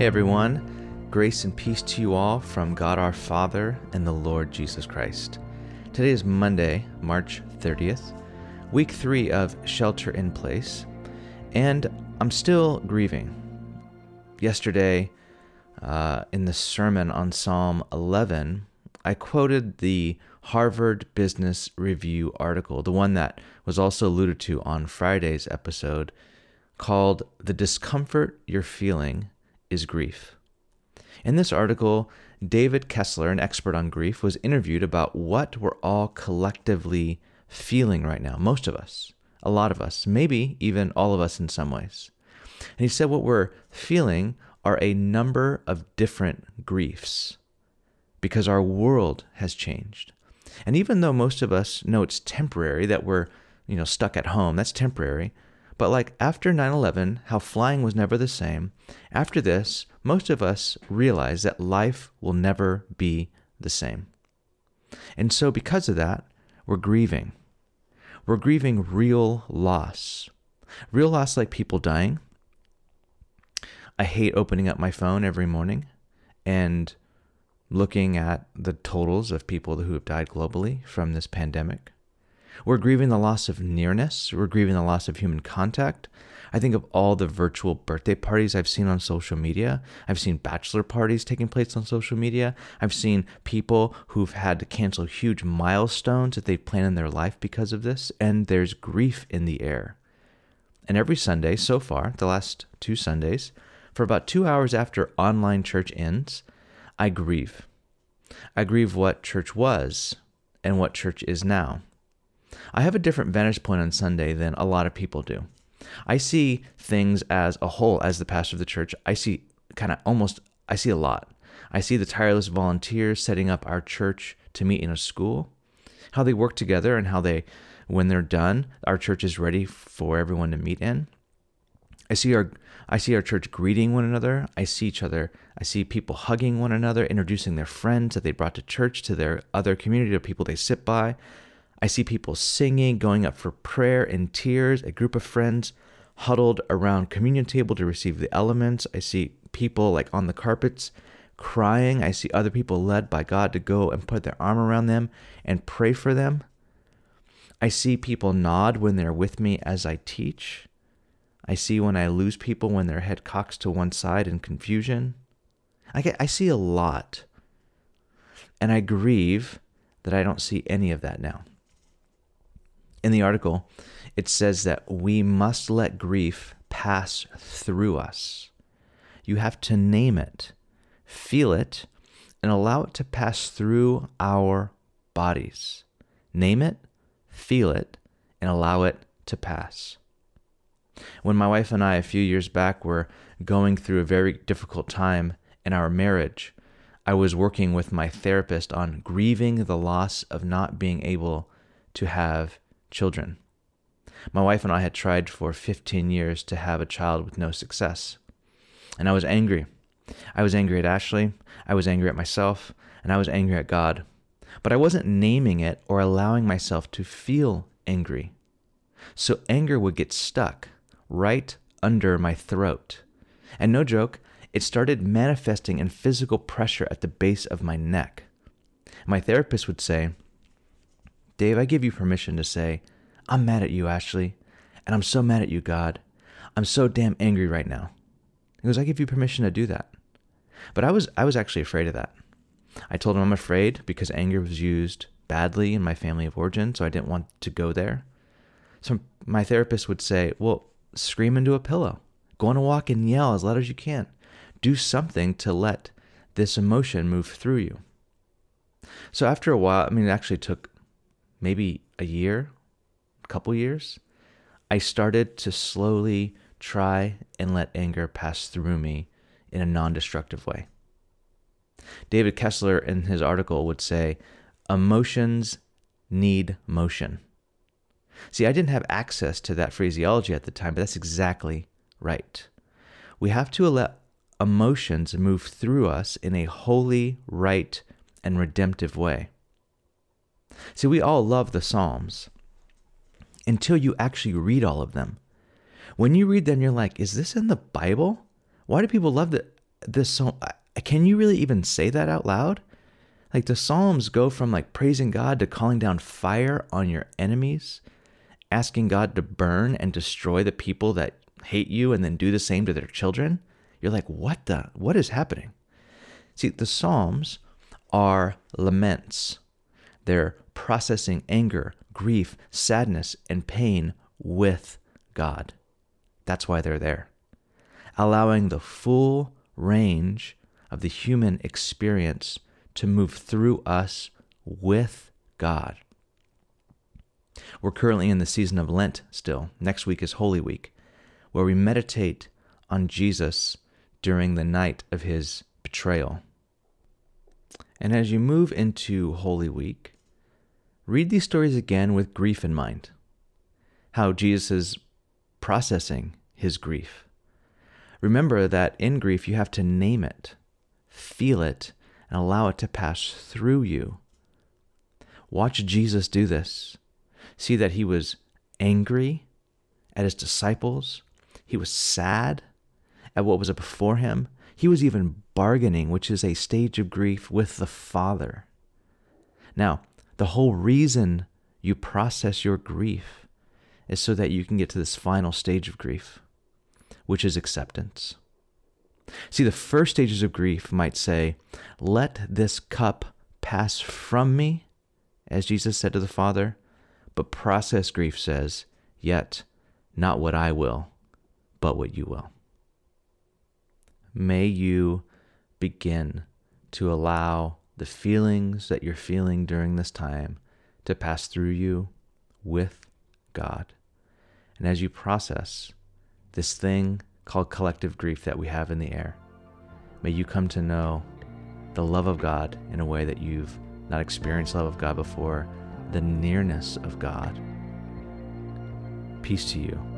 Hey everyone, grace and peace to you all from God our Father and the Lord Jesus Christ. Today is Monday, March 30th, week three of Shelter in Place, and I'm still grieving. Yesterday, uh, in the sermon on Psalm 11, I quoted the Harvard Business Review article, the one that was also alluded to on Friday's episode, called The Discomfort You're Feeling is grief. In this article, David Kessler, an expert on grief, was interviewed about what we're all collectively feeling right now. Most of us, a lot of us, maybe even all of us in some ways. And he said what we're feeling are a number of different griefs because our world has changed. And even though most of us know it's temporary that we're, you know, stuck at home, that's temporary, but like after 9 11, how flying was never the same, after this, most of us realize that life will never be the same. And so, because of that, we're grieving. We're grieving real loss. Real loss like people dying. I hate opening up my phone every morning and looking at the totals of people who have died globally from this pandemic. We're grieving the loss of nearness. We're grieving the loss of human contact. I think of all the virtual birthday parties I've seen on social media. I've seen bachelor parties taking place on social media. I've seen people who've had to cancel huge milestones that they've planned in their life because of this, and there's grief in the air. And every Sunday so far, the last two Sundays, for about two hours after online church ends, I grieve. I grieve what church was and what church is now. I have a different vantage point on Sunday than a lot of people do. I see things as a whole, as the pastor of the church. I see kind of almost, I see a lot. I see the tireless volunteers setting up our church to meet in a school, how they work together, and how they, when they're done, our church is ready for everyone to meet in. I see our I see our church greeting one another. I see each other. I see people hugging one another, introducing their friends that they brought to church to their other community of people they sit by. I see people singing, going up for prayer in tears, a group of friends huddled around communion table to receive the elements. I see people like on the carpets crying. I see other people led by God to go and put their arm around them and pray for them. I see people nod when they're with me as I teach. I see when I lose people when their head cocks to one side in confusion. I, get, I see a lot. And I grieve that I don't see any of that now in the article, it says that we must let grief pass through us. You have to name it, feel it, and allow it to pass through our bodies. Name it, feel it, and allow it to pass. When my wife and I, a few years back, were going through a very difficult time in our marriage, I was working with my therapist on grieving the loss of not being able to have children. My wife and I had tried for 15 years to have a child with no success. And I was angry. I was angry at Ashley, I was angry at myself, and I was angry at God. But I wasn't naming it or allowing myself to feel angry. So anger would get stuck right under my throat. And no joke, it started manifesting in physical pressure at the base of my neck. My therapist would say, Dave, I give you permission to say, I'm mad at you, Ashley, and I'm so mad at you, God. I'm so damn angry right now. He goes, I give you permission to do that. But I was I was actually afraid of that. I told him I'm afraid because anger was used badly in my family of origin, so I didn't want to go there. So my therapist would say, Well, scream into a pillow. Go on a walk and yell as loud as you can. Do something to let this emotion move through you. So after a while, I mean, it actually took maybe a year, a couple years, I started to slowly try and let anger pass through me in a non destructive way. David Kessler, in his article, would say, Emotions need motion. See, I didn't have access to that phraseology at the time, but that's exactly right. We have to let emotions move through us in a holy, right, and redemptive way. See, we all love the Psalms until you actually read all of them. When you read them, you're like, is this in the Bible? Why do people love that? this song, can you really even say that out loud? Like the Psalms go from like praising God to calling down fire on your enemies, asking God to burn and destroy the people that hate you and then do the same to their children. You're like, what the? What is happening? See, the Psalms are laments. They're processing anger, grief, sadness, and pain with God. That's why they're there. Allowing the full range of the human experience to move through us with God. We're currently in the season of Lent still. Next week is Holy Week, where we meditate on Jesus during the night of his betrayal. And as you move into Holy Week, read these stories again with grief in mind. How Jesus is processing his grief. Remember that in grief, you have to name it, feel it, and allow it to pass through you. Watch Jesus do this. See that he was angry at his disciples, he was sad at what was before him. He was even bargaining, which is a stage of grief, with the Father. Now, the whole reason you process your grief is so that you can get to this final stage of grief, which is acceptance. See, the first stages of grief might say, Let this cup pass from me, as Jesus said to the Father. But process grief says, Yet not what I will, but what you will. May you begin to allow the feelings that you're feeling during this time to pass through you with God. And as you process this thing called collective grief that we have in the air, may you come to know the love of God in a way that you've not experienced love of God before, the nearness of God. Peace to you